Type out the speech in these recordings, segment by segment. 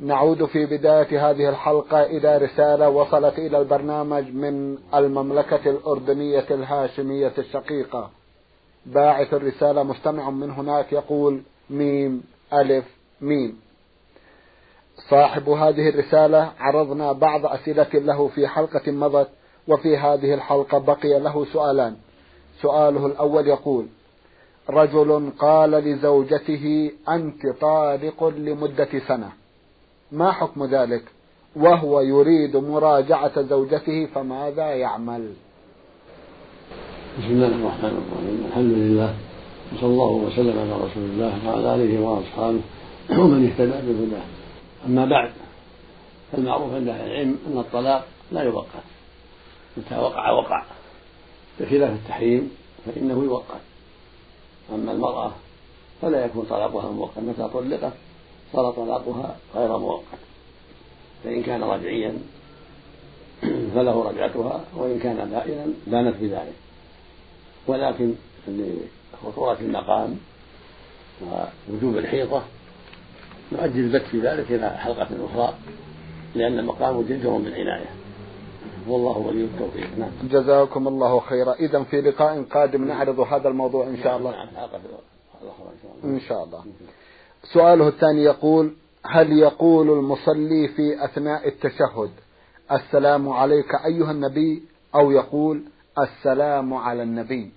نعود في بداية هذه الحلقة إلى رسالة وصلت إلى البرنامج من المملكة الأردنية الهاشمية الشقيقة. باعث الرسالة مستمع من هناك يقول ميم ألف ميم. صاحب هذه الرسالة عرضنا بعض أسئلة له في حلقة مضت وفي هذه الحلقة بقي له سؤالان. سؤاله الأول يقول رجل قال لزوجته أنت طالق لمدة سنة. ما حكم ذلك؟ وهو يريد مراجعة زوجته فماذا يعمل؟ بسم الله الرحمن الرحيم. الحمد لله. وصلى الله وسلم على رسول الله وعلى آله وأصحابه ومن اهتدى بهداه. أما بعد فالمعروف عند أهل العلم أن الطلاق لا يوقع. متى وقع وقع. بخلاف التحريم فإنه يوقع. أما المرأة فلا يكون طلاقها مؤقت متى طلقت. صار طلاقها غير مؤقت. فإن كان رجعيا فله رجعتها وإن كان بائنا بانت بذلك. ولكن لخطورة المقام ووجوب الحيطة نؤجل البت في ذلك إلى حلقة أخرى لأن المقام جدر بالعناية والله ولي التوفيق. نعم. جزاكم الله خيرا. إذا في لقاء قادم نعرض هذا الموضوع إن شاء الله. نعم حلقة أخرى إن شاء الله. سؤاله الثاني يقول هل يقول المصلي في أثناء التشهد السلام عليك أيها النبي؟ أو يقول السلام على النبي.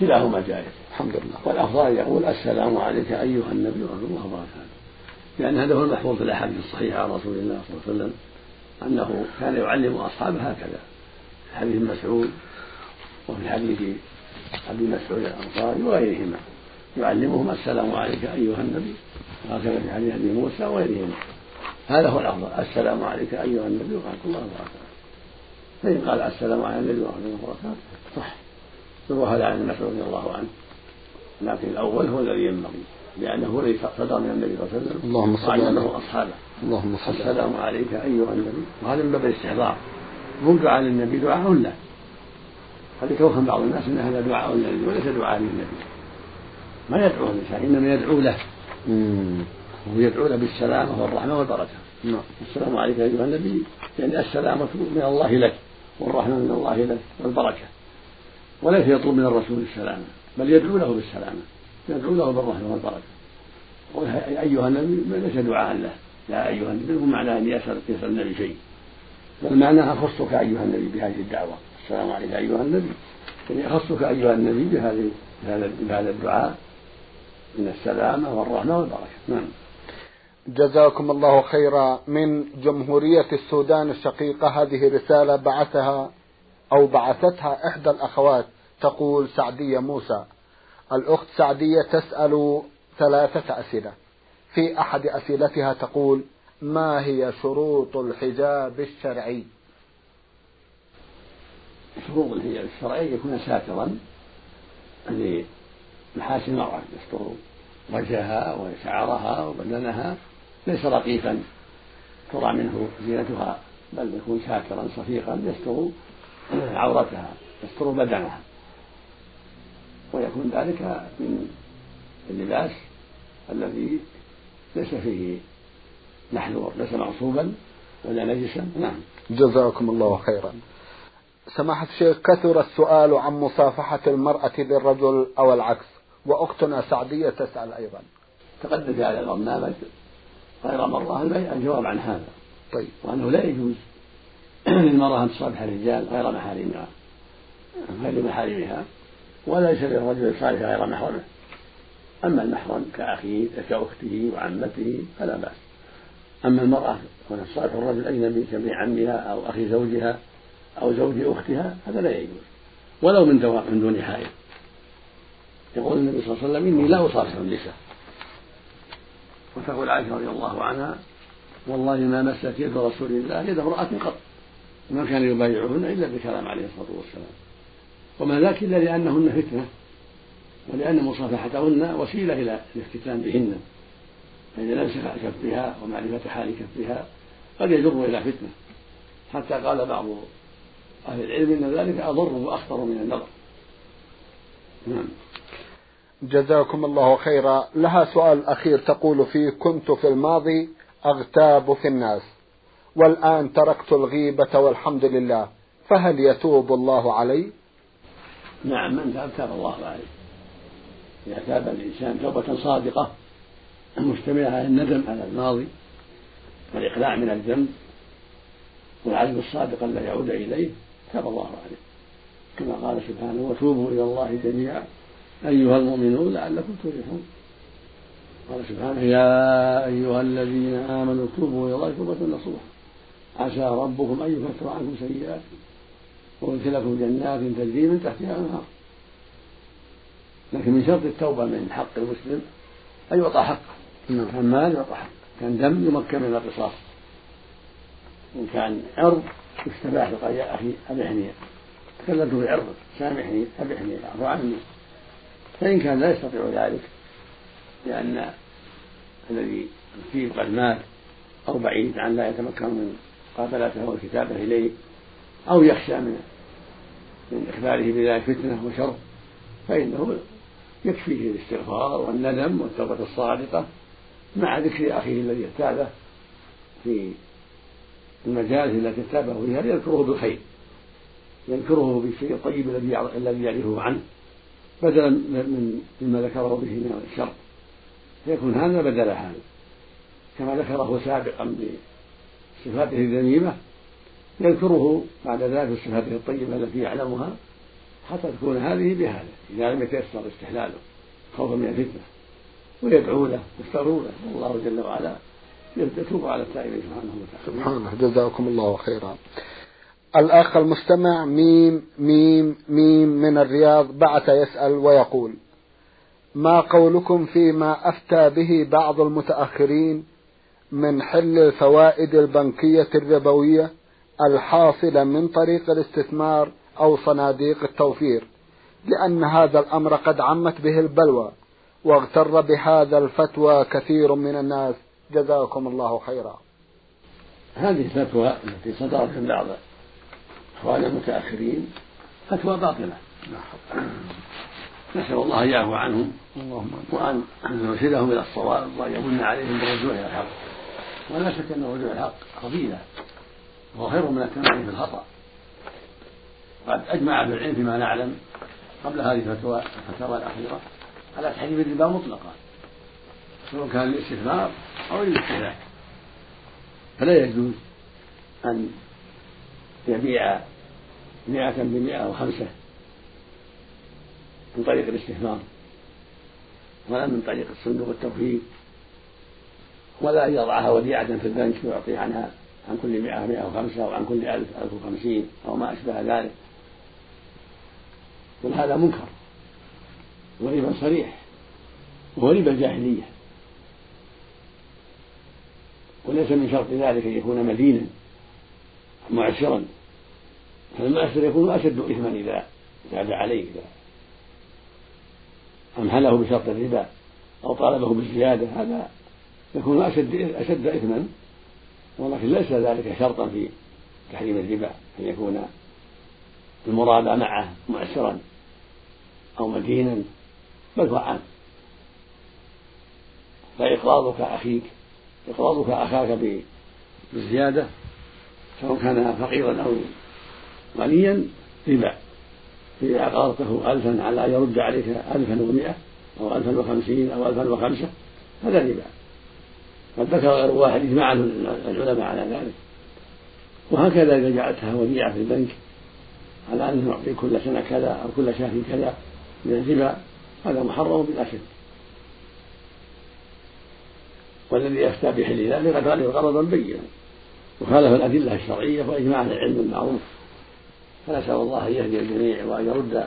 كلاهما جائز. الحمد لله. والأفضل يقول السلام عليك أيها النبي ورحمة الله وبركاته. لأن هذا هو المحفوظ في الأحاديث الصحيحة عن رسول الله صلى الله عليه وسلم أنه كان يعلم أصحابه هكذا في حديث مسعود وفي حديث أبي مسعود الأنصاري وغيرهما. يعلمهم السلام عليك أيها النبي وهكذا في حديث أبي موسى وغيرهما هذا هو الأفضل السلام عليك أيها النبي ورحمة الله وبركاته فإن قال السلام على النبي ورحمة الله وبركاته صح. يروى هذا عن مسعود رضي الله عنه. لكن الأول هو الذي ينبغي لأنه هو الذي صدر من النبي صلى الله عليه وسلم اللهم صل على أصحابه. اللهم صل السلام عليك أيها النبي. وهذا من باب الاستحضار. مو دعاء للنبي دعاء له قد يتوهم بعض الناس إن هذا دعاء للنبي وليس دعاء للنبي. ما يدعو الإنسان إنما يدعو له. وهو يدعو له بالسلامة والرحمة والبركة. نعم. السلام عليك أيها النبي. يعني السلامة من الله لك والرحمة من الله لك والبركة. وليس يطلب من الرسول السلامة بل يدعو له بالسلامة يدعو له بالرحمة والبركة. أيها النبي ليس دعاء له. يا أيها النبي هو معناه أن يسأل يسأل النبي شيء. بل معناها أخصك أيها النبي بهذه الدعوة. السلام عليك أيها النبي. يعني أخصك أيها النبي بهذه بهذا الدعاء. من السلامة والرحمة والبركة. نعم. جزاكم الله خيرا. من جمهورية السودان الشقيقة هذه رسالة بعثها أو بعثتها إحدى الأخوات. تقول سعدية موسى. الأخت سعدية تسأل ثلاثة أسئلة. في أحد أسئلتها تقول ما هي شروط الحجاب الشرعي؟ شروط الحجاب الشرعي يكون ساترا محاسن المرأة يستر وجهها وشعرها وبدنها ليس رقيقا ترى منه زينتها بل يكون شاكرا صفيقا يستر عورتها يستر بدنها. ويكون ذلك من اللباس الذي ليس فيه محذور ليس مغصوبا ولا نجسا. نعم. جزاكم الله خيرا. سماحة الشيخ كثر السؤال عن مصافحة المرأة للرجل أو العكس. وأختنا سعدية تسأل أيضا. تقدم هذا البرنامج غير مرة الجواب عن هذا. طيب. وأنه لا يجوز للمرأة أن تصافح الرجال غير محارمها غير محارمها ولا يشرع الرجل يصالح غير محرمه. أما المحرم كأخيه كأخته وعمته فلا بأس. أما المرأة تكون صالح الرجل أجنبي كابن عمها أو أخي زوجها أو زوج أختها هذا لا يجوز. ولو من من دون حائل يقول النبي صلى الله عليه وسلم إني لا أصافح النساء وتقول عائشة رضي الله عنها والله ما مست يد رسول الله يد امرأة قط. وما كان يبايعهن إلا بكلام عليه الصلاة والسلام. وما ذاك إلا لأنهن فتنة ولأن مصافحتهن وسيلة إلى الافتتان بهن. فإن لمس كفها ومعرفة حال كفها قد يجر إلى فتنة. حتى قال بعض أهل العلم أن ذلك أضر وأخطر من النظر. نعم. جزاكم الله خيرا. لها سؤال أخير تقول فيه كنت في الماضي أغتاب في الناس والآن تركت الغيبة والحمد لله فهل يتوب الله علي؟ نعم من تاب تاب الله عليه إذا تاب الإنسان توبة صادقة مشتملة على الندم على الماضي والإقلاع من الذنب والعزم الصادق ألا يعود إليه تاب الله عليه. كما قال سبحانه وتوبوا إلى الله جميعا. أيها المؤمنون لعلكم تفلحون. قال سبحانه يا أيها الذين آمنوا توبوا إلى الله توبة نصوحا عسى ربكم أن يكفر عنكم سيئاتكم ويدخلكم جنات تجري من تحتها الأنهار. لكن من شرط التوبة من حق المسلم أن يعطى حقه. نعم. كان مال يعطى حقه. كان دم يمكن من القصاص. إن كان عرض يستباح يا أخي أبحني تكلمت في سامحني أبحني أعفو عني. فإن كان لا يستطيع ذلك لأن الذي فيه قد مات أو بعيد عن لا يتمكن من قابلته والكتابة إليه أو يخشى من من إخباره بذلك فتنة وشر فإنه يكفيه الاستغفار والندم والتوبة الصادقة مع ذكر أخيه الذي اغتابه في المجالس التي اغتابه فيها ليذكره بالخير يذكره بالشيء الطيب الذي الذي يعرفه عنه. بدلا من مما ذكره به من الشر. فيكون هذا بدل هذا. كما ذكره سابقا بصفاته الذميمة يذكره بعد ذلك بصفاته الطيبة التي يعلمها حتى تكون هذه بهذا إذا لم يتيسر استحلاله خوفا من الفتنة. ويدعو له يستغفروا له. والله جل وعلا يتوب على التائبين سبحانه وتعالى. سبحانه جزاكم الله خيرا. الأخ المستمع ميم ميم ميم من الرياض بعث يسأل ويقول ما قولكم فيما أفتى به بعض المتأخرين من حل الفوائد البنكية الربوية الحاصلة من طريق الاستثمار أو صناديق التوفير لأن هذا الأمر قد عمت به البلوى واغتر بهذا الفتوى كثير من الناس. جزاكم الله خيرا. هذه الفتوى التي صدرت من بعض اخوان المتاخرين فتوى باطلة. نسأل الله ان يعفو عنهم وأن يرشدهم إلى الصواب وان يمن عليهم بالرجوع إلى الحق. ولا شك الرجوع إلى الحق فضيلة وهو خير من التمام في الخطأ. قد أجمع أهل العلم فيما نعلم قبل هذه الفتوى الفتاوى الأخيرة على تحريم الربا مطلقا سواء كان للاستثمار أو للاستهلاك. فلا يجوز أن يبيع مئة بمئة أو خمسة. من طريق الاستثمار ولا من طريق الصندوق التوفيق ولا أن يضعها وديعة في البنك ويعطي عنها عن كل مئة مئة وخمسة أو عن كل ألف ألف وخمسين أو ما أشبه ذلك. كل هذا منكر. وربا صريح. وهو ربا الجاهلية. وليس من شرط ذلك أن يكون مدينا معسرا فالمعسر يكون أشد إثما إذا زاد عليه إذا أمهله بشرط الربا أو طالبه بالزيادة هذا يكون أشد أشد إثما ولكن ليس ذلك شرطا في تحريم الربا أن يكون المراد معه معسرا أو مدينا بل هو عام. فإقراضك أخيك إقراضك أخاك بالزيادة سواء كان فقيرا أو غنيا ربا. إذا أقرضته ألفا على أن يرد عليك ألفا ومئة أو ألفا وخمسين أو ألفا وخمسة هذا ربا. قد ذكر غير واحد إجماع العلماء على ذلك. وهكذا إذا جعلتها وديعة في البنك على أنه يعطي كل سنة كذا أو كل شهر كذا من الربا هذا محرم بلا شك. والذي أفتى بحل ذلك قد غلط غرضا بينا. وخالف الأدلة الشرعية وإجماع العلم المعروف. فنسأل الله أن يهدي الجميع وأن يرد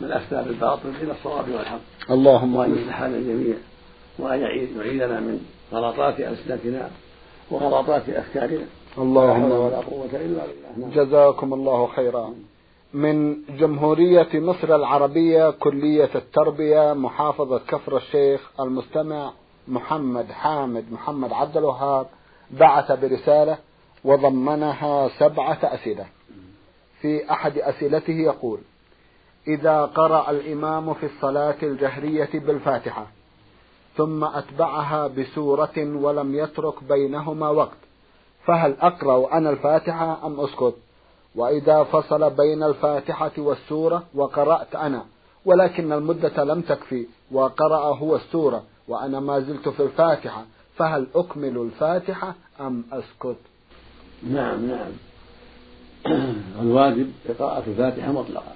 من أفتى بالباطل إلى الصواب والحق. اللهم وأن يصلح حال الجميع. وأن يعيذنا من غلطات ألسنتنا وغلطات أفكارنا. اللهم ولا قوة إلا بالله. جزاكم الله خيرا. من جمهورية مصر العربية كلية التربية محافظة كفر الشيخ المستمع محمد حامد محمد عبد الوهاب بعث برسالة وضمنها سبعة أسئلة. في أحد أسئلته يقول إذا قرأ الإمام في الصلاة الجهرية بالفاتحة ثم أتبعها بسورة ولم يترك بينهما وقت فهل أقرأ أنا الفاتحة أم أسكت؟ وإذا فصل بين الفاتحة والسورة وقرأت أنا ولكن المدة لم تكفي وقرأ هو السورة وأنا ما زلت في الفاتحة فهل أكمل الفاتحة أم أسكت؟ نعم نعم. الواجب قراءة الفاتحة مطلقا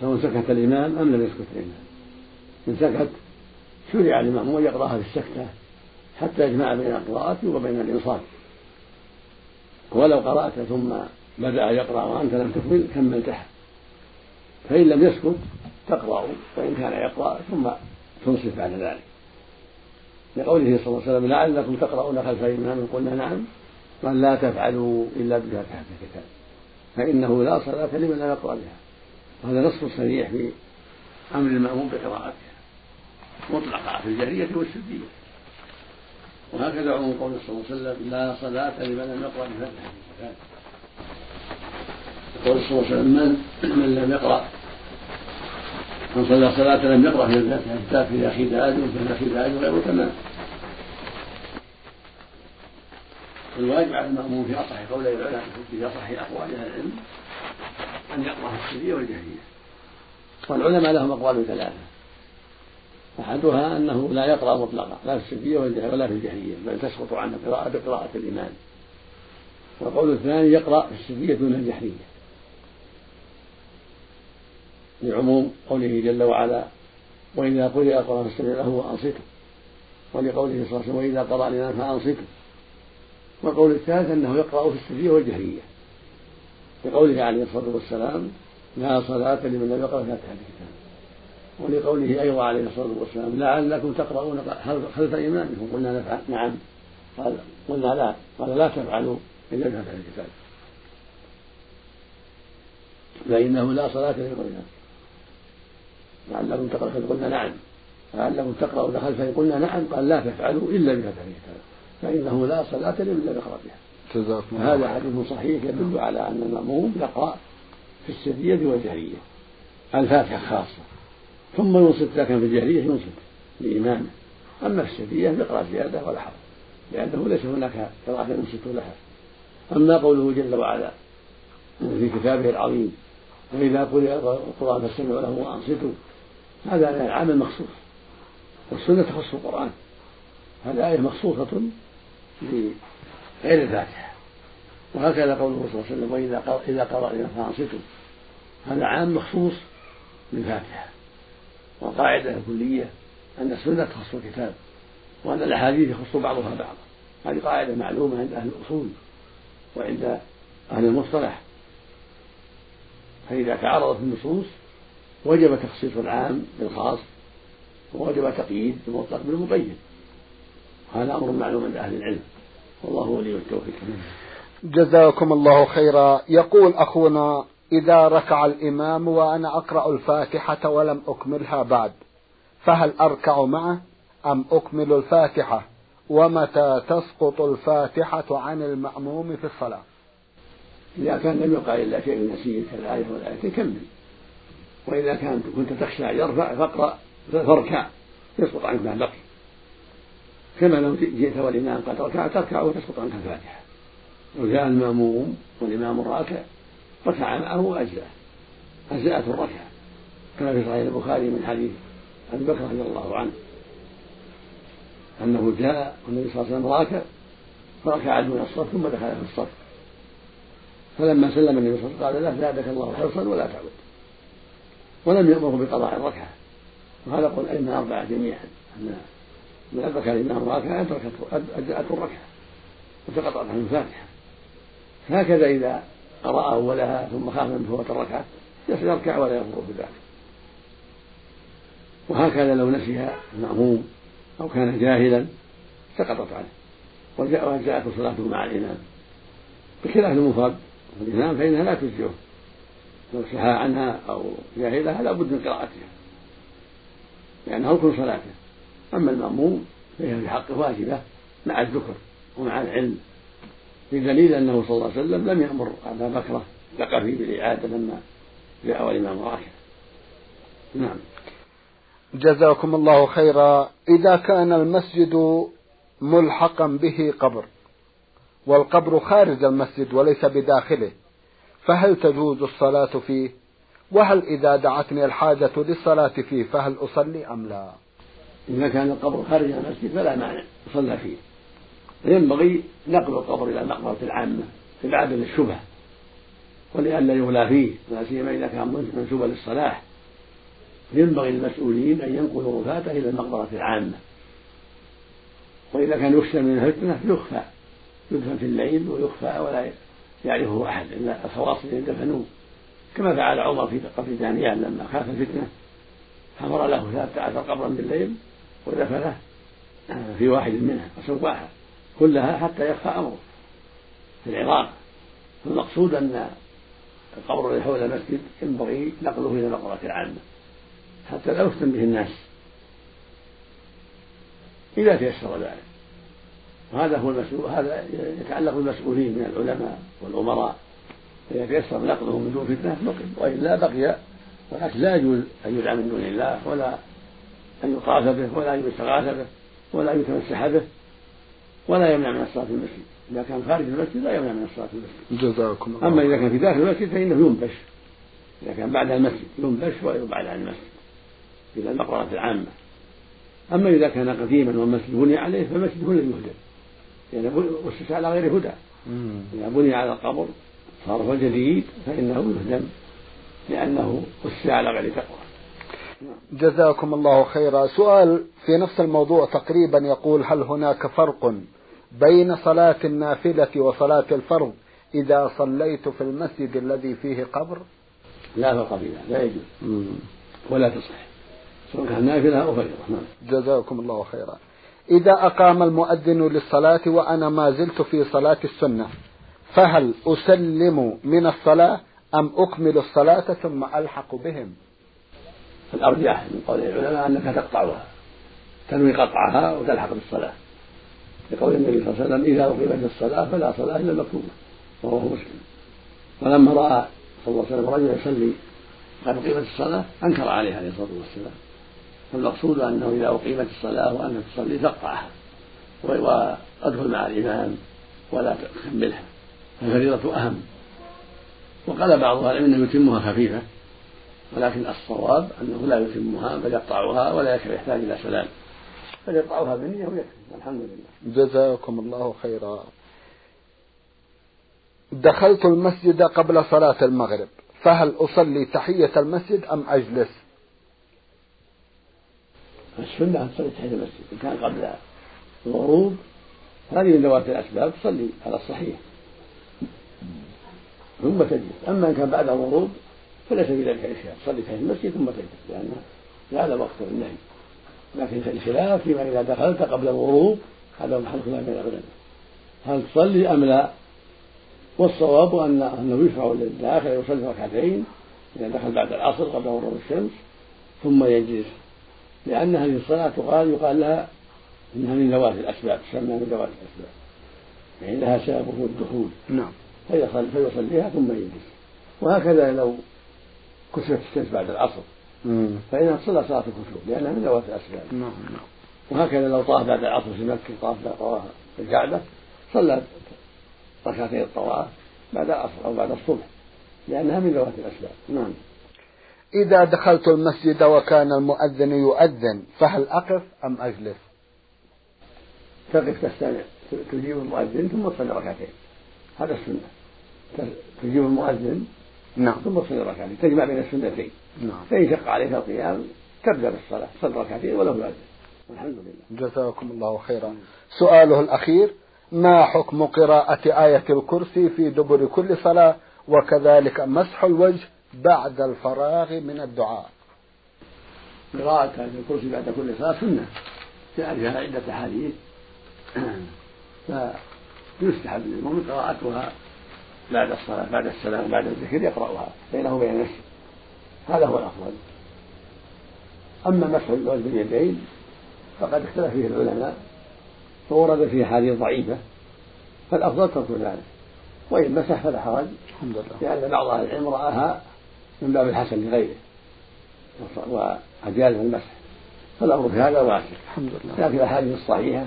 سواء سكت الإمام أم لم يسكت الإمام إن سكت شرع الإمام أن يقرأها في السكتة حتى يجمع بين القراءة وبين الإنصات. ولو قرأت ثم بدأ يقرأ وأنت لم تكمل كملتها. فإن لم يسكت تقرأ وإن كان يقرأ ثم تنصف بعد ذلك. لقوله صلى الله عليه وسلم لعلكم تقرؤون خلف الإمام قلنا نعم. قال لا تفعلوا إلا بفاتحة الكتاب. فإنه لا صلاة لمن لا يقرأ بها. وهذا نص صريح في أمر المأموم بقراءتها. مطلقة في الجهرية والسرية وهكذا عموم قوله صلى الله عليه وسلم لا صلاة لمن لم يقرأ بفاتحة الكتاب. يقول صلى الله عليه وسلم من, من لم يقرأ من صلى صلاة لم يقرأ في الكتاب في أخي آدم في أخي آدم غير تمام الواجب على المأموم في أصح قولي العلماء في أصح أقوال أهل العلم أن يقرأ السرية والجهرية والعلماء لهم أقوال ثلاثة. أحدها أنه لا يقرأ مطلقا لا في السرية ولا في الجهرية بل تسقط عنه قراءة بقراءة الإمام والقول الثاني يقرأ في السرية دون الجهرية لعموم قوله جل وعلا وإذا قرئ القرآن فاستمعوا له وأنصتوا. ولقوله صلى الله عليه وسلم وإذا قرأ الإمام فأنصتوا. والقول الثالث أنه يقرأ في السرية والجهرية لقوله عليه الصلاة والسلام لا صلاة لمن لم يقرأ فاتحة الكتاب. ولقوله أيضا عليه الصلاة والسلام لعلكم تقرؤون خلف إمامكم قلنا نفعل نعم. قال قلنا لا. قال لا تفعلوا إلا بفتح الكتاب. فإنه لا صلاة لغيرها لعلكم تقرؤون. قلنا نعم. لعلكم تقرؤون خلفه قلنا نعم. قال لا تفعلوا إلا بفتح الكتاب. فإنه لا صلاة بها. جزاكم هذا حديث صحيح يدل على أن المأموم يقرأ في السرية والجهرية الفاتحة خاصة ثم ينصت لكن في الجهرية ينصت لإمامه. أما في السرية يقرأ زيادة ولا حرج لأنه ليس هناك قراءة ينصت لها. أما قوله جل وعلا في كتابه العظيم وإذا قرئ القرآن فاستمعوا له وأنصتوا هذا عمل مخصوص والسنة تخص القرآن. هذه آية مخصوصة بغير الفاتحة. وهكذا قوله صلى الله عليه وسلم وإذا قرأ إذا قرأ فأنصتوا هذا عام مخصوص بالفاتحة والقاعدة الكلية أن السنة تخص الكتاب وأن الأحاديث يخص بعضها بعضا. هذه قاعدة معلومة عند أهل الأصول وعند أهل المصطلح. فإذا تعارضت النصوص وجب تخصيص العام بالخاص ووجب تقييد المطلق بالمقيد هذا أمر معلوم عند أهل العلم. والله ولي التوفيق جزاكم الله خيرا. يقول أخونا إذا ركع الإمام وأنا أقرأ الفاتحة ولم أكملها بعد فهل أركع معه أم أكمل الفاتحة؟ ومتى تسقط الفاتحة عن المأموم في الصلاة؟ إذا كان لم يقع إلا شيء نسير كالآية والآية كمل وإذا كان كنت تخشى أن يرفع فاقرأ فاركع يسقط عنك ما بقي. كما لو جئت والإمام قد ركع تركع وتسقط عنك الفاتحة. وجاء المأموم والإمام الراكع ركع معه وأجزأه أجزأته الركعة. كما في صحيح البخاري من حديث أبي بكر رضي الله عنه أنه جاء والنبي صلى الله عليه وسلم راكع فركع دون الصف ثم دخل في الصف. فلما سلم النبي صلى الله عليه وسلم قال له زادك الله حرصا ولا تعود. ولم يأمره بقضاء الركعة. وهذا قول أئمة أربعة جميعا. أن من أدرك الإمام راكعة أدركته الركعة وسقطت عنه الفاتحة. هكذا إذا قرأ أولها ثم خاف من فوت الركعة يركع ولا يضر بذلك وهكذا لو نسي المأموم أو كان جاهلا سقطت عنه. وجاءته صلاته مع الإمام. بخلاف المفرد والإمام فإنها لا تجزئه. لو سهى عنها أو جاهلها لا بد من قراءتها. لأنها ركن صلاته. أما المأموم فهي في حقه واجبة مع الذكر ومع العلم بدليل أنه صلى الله عليه وسلم لم يأمر أبا بكر ثقفي بالإعادة لما جاء والإمام راكع نعم. جزاكم الله خيرا. إذا كان المسجد ملحقا به قبر والقبر خارج المسجد وليس بداخله فهل تجوز الصلاة فيه؟ وهل إذا دعتني الحاجة للصلاة فيه فهل أصلي أم لا؟ إذا كان القبر خارج المسجد فلا مانع يصلى فيه. ينبغي نقل القبر إلى المقبرة العامة إبعادا للشبهة ولئلا يغلى فيه لا سيما إذا كان منسوبا للصلاح. ينبغي للمسؤولين أن ينقلوا رفاته إلى المقبرة العامة. وإذا كان يخشى من الفتنة يخفى يدفن في الليل ويخفى ولا يعرفه أحد إلا الخواص الذين دفنوه. كما فعل عمر في قبر دانيال لما خاف الفتنة حفر له ثلاثة عشر قبرا بالليل ودفنه في واحد منها وسواها كلها حتى يخفى أمره. في العراق. فالمقصود أن القبر الذي حول المسجد ينبغي نقله إلى المقبرة العامة. حتى لا يفتن به الناس. إذا تيسر ذلك. وهذا هو المسؤول هذا يتعلق بالمسؤولين من العلماء والأمراء. إذا تيسر نقله من دون فتنة نقل وإلا بقي ولكن لا يجوز أن يدعى من دون الله ولا أن يطاف به ولا أن يستغاث به ولا أن يتمسح به ولا يمنع من الصلاة في المسجد. إذا كان خارج المسجد لا يمنع من الصلاة في المسجد. جزاكم الله أما إذا كان في داخل المسجد فإنه ينبش. إذا كان بعد المسجد ينبش ويبعد عن المسجد إلى المقبرة العامة. أما إذا كان قديما والمسجد بني عليه فالمسجد هو الذي يهدم لأنه أسس على غير هدى. إذا بني على القبر صار هو الجديد فإنه يهدم. لأنه أسس على غير تقوى. جزاكم الله خيرا. سؤال في نفس الموضوع تقريبا يقول هل هناك فرق بين صلاة النافلة وصلاة الفرض إذا صليت في المسجد الذي فيه قبر؟ لا فرق بينها لا يجوز. ولا تصح. سواء كان نافلة أو فريضة نعم. جزاكم الله خيرا. إذا أقام المؤذن للصلاة وأنا ما زلت في صلاة السنة فهل أسلم من الصلاة أم أكمل الصلاة ثم ألحق بهم؟ الأرجح من قول العلماء أنك تقطعها تنوي قطعها وتلحق بالصلاة. لقول النبي صلى الله عليه وسلم إذا أقيمت الصلاة فلا صلاة إلا المكتوبة رواه مسلم. ولما رأى صلى الله عليه وسلم رجلا يصلي قد أقيمت الصلااه أنكر عليه عليه الصلاة والسلام. فالمقصود أنه إذا أقيمت الصلاة وأنت تصلي فاقطعها وأدخل مع الإمام ولا تكملها. الفريضة أهم. وقال بعض أهل العلم انه يتمها خفيفه ولكن الصواب أنه لا يتمها بل يقطعها ولا يحتاج إلى سلام. بل يقطعها بالنيه ويكفي الحمد لله. جزاكم الله خيرا. دخلت المسجد قبل صلاة المغرب فهل أصلي تحية المسجد أم أجلس؟ السنة أن تصلي تحية المسجد إن كان قبل الغروب. هذه من ذوات الأسباب تصلي على الصحيح. ثم تجلس. أما إن كان بعد الغروب فليس في ذلك إشكال تصلي تحية المسجد ثم تجلس لأنها هذا وقت النهي. لكن الخلاف فيما إذا دخلت قبل الغروب هذا محل خلاف بين العلماء هل تصلي أم لا؟ والصواب أن أنه يشرع للداخل يصلي ركعتين إذا دخل بعد العصر قبل غروب الشمس ثم يجلس. لأن هذه الصلاة تقال يقال لها إنها من ذوات الأسباب تسمى من ذوات الأسباب. يعني لها سببه الدخول. نعم. فيصلي فيصليها ثم يجلس. وهكذا لو كسرت الشمس بعد العصر. فإنها تصلى صلاة الكسوف لأنها من ذوات الأسباب. نعم نعم. وهكذا لو طاف بعد العصر في مكة طاف طواف الكعبة صلى ركعتي الطواف بعد العصر أو بعد الصبح لأنها من ذوات الأسباب. نعم. إذا دخلت المسجد وكان المؤذن يؤذن فهل أقف أم أجلس؟ تقف تستمع تجيب المؤذن ثم تصلي ركعتين. هذا السنة. تجيب المؤذن نعم. ثم تصلي ركعتين. تجمع بين السنتين. نعم. فإن شق عليك القيام تبدأ بالصلاة. تصلي ركعتين ولو يؤذن الحمد لله. جزاكم الله خيرا. سؤاله الأخير ما حكم قراءة آية الكرسي في دبر كل صلاة؟ وكذلك مسح الوجه بعد الفراغ من الدعاء. قراءة آية الكرسي بعد كل صلاة سنة. جاء فيها عدة أحاديث. فيستحب للمؤمن قراءتها بعد الصلاة بعد السلام بعد الذكر يقرأها بينه وبين نفسه هذا هو الأفضل. أما مسح الوجه باليدين فقد اختلف فيه العلماء وورد فيه حديث ضعيفة فالأفضل ترك ذلك. وإن مسح فلا حرج الحمد لله. لأن بعض أهل العلم رآها من باب الحسن لغيره وأجاز المسح. فالأمر في هذا واسع. الحمد لله. لكن الأحاديث الصحيحة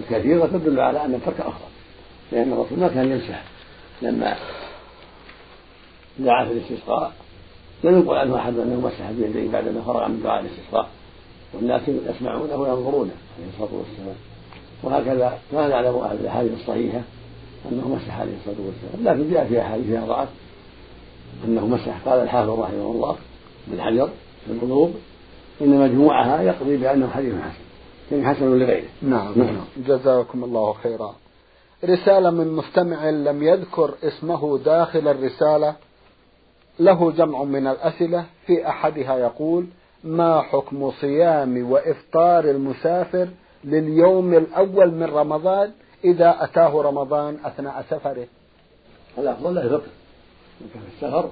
الكثيرة تدل على أن الترك أفضل لأن الرسول ما كان يمسح. لما دعا في الاستسقاء. لم يقل عنه أحد أنه مسح بيديه بعدما فرغ من دعاء الاستسقاء. والناس يسمعونه وينظرونه عليه الصلاة والسلام. وهكذا ما نعلم أهل الأحاديث الصحيحة أنه مسح عليه الصلاة والسلام. لكن جاء في أحاديث فيها ضعف أنه مسح. قال الحافظ رحمه الله بن حجر في القلوب إن مجموعها يقضي بأنه حديث حسن. يعني حسن لغيره. نعم, نعم. جزاكم الله خيرا. رسالة من مستمع لم يذكر اسمه داخل الرسالة. له جمع من الأسئلة في أحدها يقول ما حكم صيام وإفطار المسافر لليوم الأول من رمضان إذا أتاه رمضان أثناء سفره؟ الأفضل له الفطر؟ إن كان السفر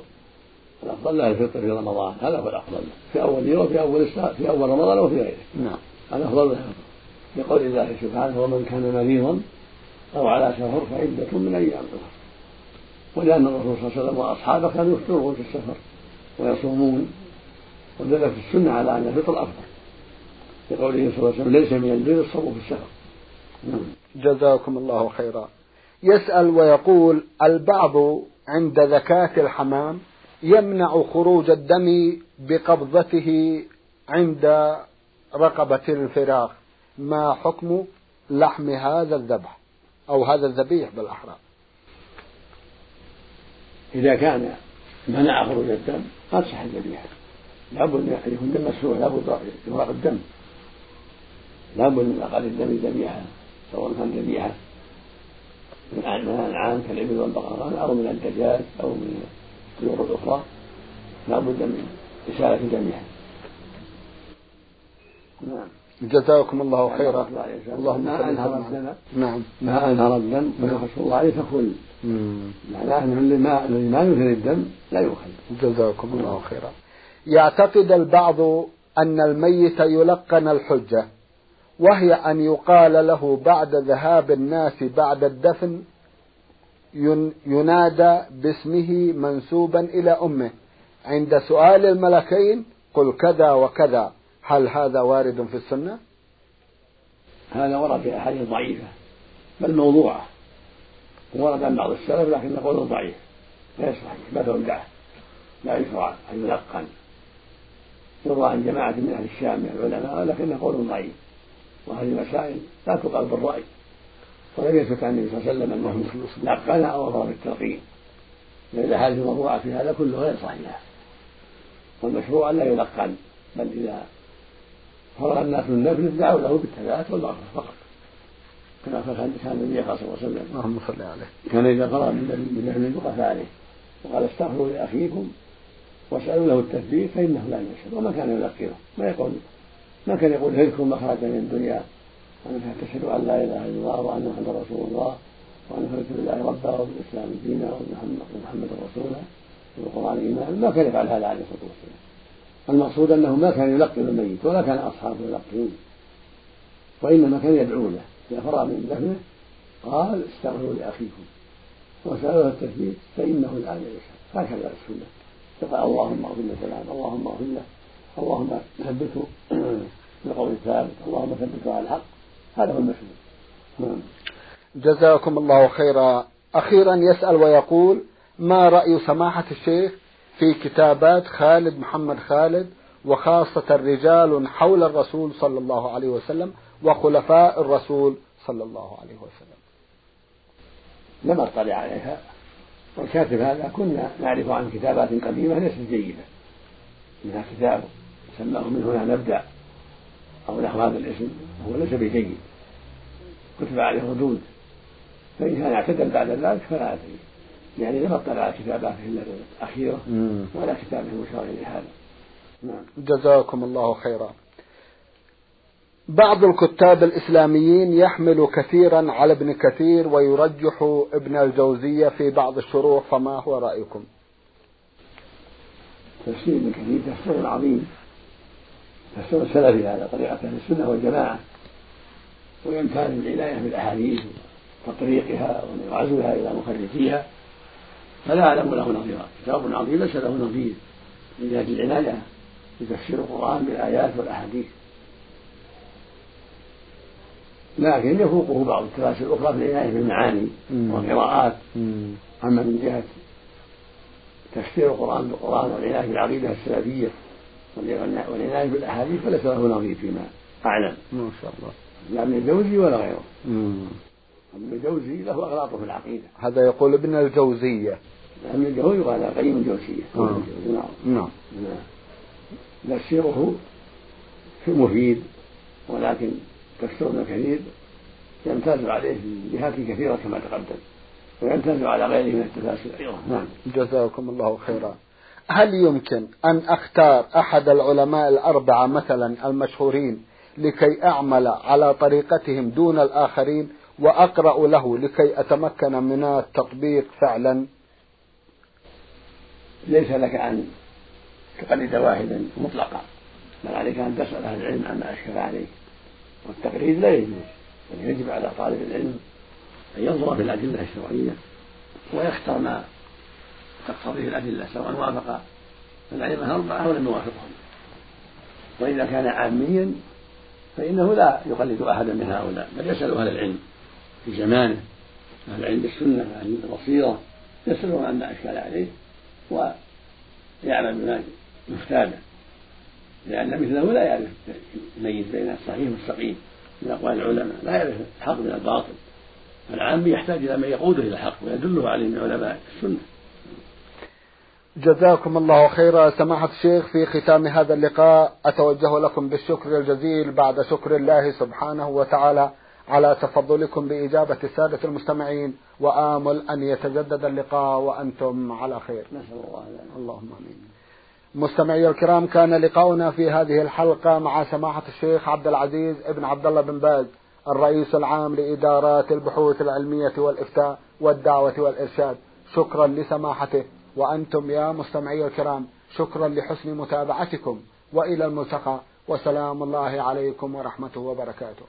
الأفضل له الفطر في رمضان؟ هذا هو الأفضل في أول يوم في أول في أول رمضان وفي غيره. نعم. الأفضل له الفطر؟ لقول الله سبحانه ومن كان مريضا أو على سفر فعدة من أيام أخرى. ولأن الرسول صلى الله عليه وسلم وأصحابه كانوا يفطرون في السفر ويصومون ودل في السنة على أن الفطر أفضل. لقوله صلى الله عليه وسلم ليس من البر الصوم في السفر. نعم. جزاكم الله خيرا. يسأل ويقول البعض عند ذكاة الحمام يمنع خروج الدم بقبضته عند رقبة الفراخ ما حكم لحم هذا الذبح؟ أو هذا الذبيح بالأحرى إذا كان منع خروج الدم قد صح الذبيحة. لابد أن يكون دم مسروح لابد إغراق الدم. لابد من أقل الدم ذبيحة سواء كان ذبيحة من الأنعام كالإبل والبقران أو من الدجاج أو من الطيور الأخرى لابد من إسالة دمها نعم. جزاكم الله خيرا. اللهم ما أنهر الدم نعم. ما أنهر الدم ويخص الله عليه فكل معناه أن الذي ما ينهر الدم لا يؤخذ. جزاكم الله خيرا. يعتقد البعض أن الميت يلقن الحجة وهي أن يقال له بعد ذهاب الناس بعد الدفن ينادى باسمه منسوبا إلى أمه. عند سؤال الملكين قل كذا وكذا. هل هذا وارد في السنة؟ هذا ورد في أحاديث ضعيفة بل موضوعة. ورد عن بعض السلف لكن قول ضعيف. لا صحيح ما تودعه لا يشرع أن يلقن. يروى عن جماعة من أهل الشام من العلماء لكنه قول ضعيف. وهذه المسائل لا تقال بالرأي. ولم يثبت عن النبي صلى الله عليه وسلم أنه لقن أو أمر بالتلقين. لأن الأحاديث الموضوعة في هذا كله غير صحيحة. والمشروع أن لا يلقن بل إذا فرغ الناس من نفله دعوا له بالثبات والمغفرة فقط. كما كان النبي صلى الله عليه وسلم. اللهم صل عليه. كان إذا فرغ من نفل وقف عليه. وقال استغفروا لأخيكم واسألوا له التثبيت فإنه لا يشهد وما كان يلقنه ما يقول ما كان يقول هلكم مخرجا من الدنيا. وأنك تشهد أن لا إله إلا الله وأن محمدا رسول الله وأن رضيت بالله ربا وبالإسلام دينا ومحمدا رسولا وبالقرآن إيمانا. ما كان يفعل هذا عليه الصلاة والسلام. المقصود أنه ما كان يلقن الميت ولا كان أصحابه يلقنون وإنما كان يدعو له إذا فرغ من دفنه قال استغفروا لأخيكم وسألوه التثبيت فإنه الآن يشهد. هكذا السنة. يقول اللهم اغفر له فلان اللهم اغفر له اللهم ثبته بالقول الثابت اللهم ثبته على الحق. هذا هو المشروع نعم. جزاكم الله خيرا. أخيرا يسأل ويقول ما رأي سماحة الشيخ في كتابات خالد محمد خالد وخاصة رجال حول الرسول صلى الله عليه وسلم وخلفاء الرسول صلى الله عليه وسلم. لم أطلع عليها. والكاتب هذا كنا نعرف عن كتابات قديمة ليست جيدة. منها كتاب سماه من هنا نبدأ أو نحو هذا الاسم وهو ليس بجيد. كتب عليه ردود. فإن كان اعتدل بعد ذلك فلا أدري. يعني لم اطلع على كتاباته إلا الأخيرة ولا كتابه المشار لهذا. نعم. جزاكم الله خيرا. بعض الكتاب الإسلاميين يحمل كثيرا على ابن كثير ويرجح ابن الجوزية في بعض الشروح فما هو رأيكم؟ تفسير ابن كثير تفسير عظيم. تفسير السلفي على طريقة أهل السنة والجماعة. ويمتاز العناية بالأحاديث وتطريقها وعزوها إلى مخرجيها. فلا أعلم له نظيرا. كتاب عظيم ليس له نظير. من جهة العناية. بتفسير القرآن بالآيات والأحاديث. لكن يفوقه بعض التفاسير الأخرى في العناية بالمعاني والقراءات. أما من جهة تفسير القرآن بالقرآن والعناية بالعقيدة السلفية والعناية بالأحاديث فليس له نظير فيما أعلم. ما شاء الله. لا ابن الجوزي ولا غيره. ابن الجوزي له أغلاط في العقيدة. هذا يقول ابن الجوزية. ابن الجوزي يقال قيم الجوزية. نعم. نعم. تفسيره مفيد ولكن تفسير ابن كثير يمتاز عليه في جهات كثيرة كما تقدم ويمتاز على غيره من التفاسير أيضا. نعم. جزاكم الله خيرا. هل يمكن أن أختار أحد العلماء الأربعة مثلا المشهورين لكي أعمل على طريقتهم دون الآخرين وأقرأ له لكي أتمكن من التطبيق فعلا. ليس لك أن تقلد واحدا مطلقا بل عليك أن تسأل أهل العلم عما أشكل عليك. والتقليد لا يجوز بل يجب على طالب العلم أن ينظر في الأدلة الشرعية ويختار ما تقتضيه الأدلة سواء وافق الأئمة الأربعة أو لم يوافقهم وإذا كان عاميا فإنه لا يقلد أحدا من هؤلاء بل يسأل أهل العلم. في زمانه. أهل العلم بالسنة أهل البصيرة يسألون عما أشكل عليه ويعمل بما يفتى به لأن مثله لا يعرف يميز بين الصحيح والسقيم من أقوال العلماء لا يعرف الحق من الباطل. العام يحتاج إلى من يقوده إلى الحق ويدله عليه من علماء السنة. جزاكم الله خيرا سماحة الشيخ في ختام هذا اللقاء. أتوجه لكم بالشكر الجزيل بعد شكر الله سبحانه وتعالى. على تفضلكم بإجابة السادة المستمعين وآمل أن يتجدد اللقاء وأنتم على خير. نسأل الله اللهم آمين. مستمعي الكرام كان لقاؤنا في هذه الحلقة مع سماحة الشيخ عبد العزيز ابن عبد الله بن باز الرئيس العام لإدارات البحوث العلمية والإفتاء والدعوة والإرشاد. شكرا لسماحته. وأنتم يا مستمعي الكرام شكرا لحسن متابعتكم. وإلى الملتقى. وسلام الله عليكم ورحمته وبركاته.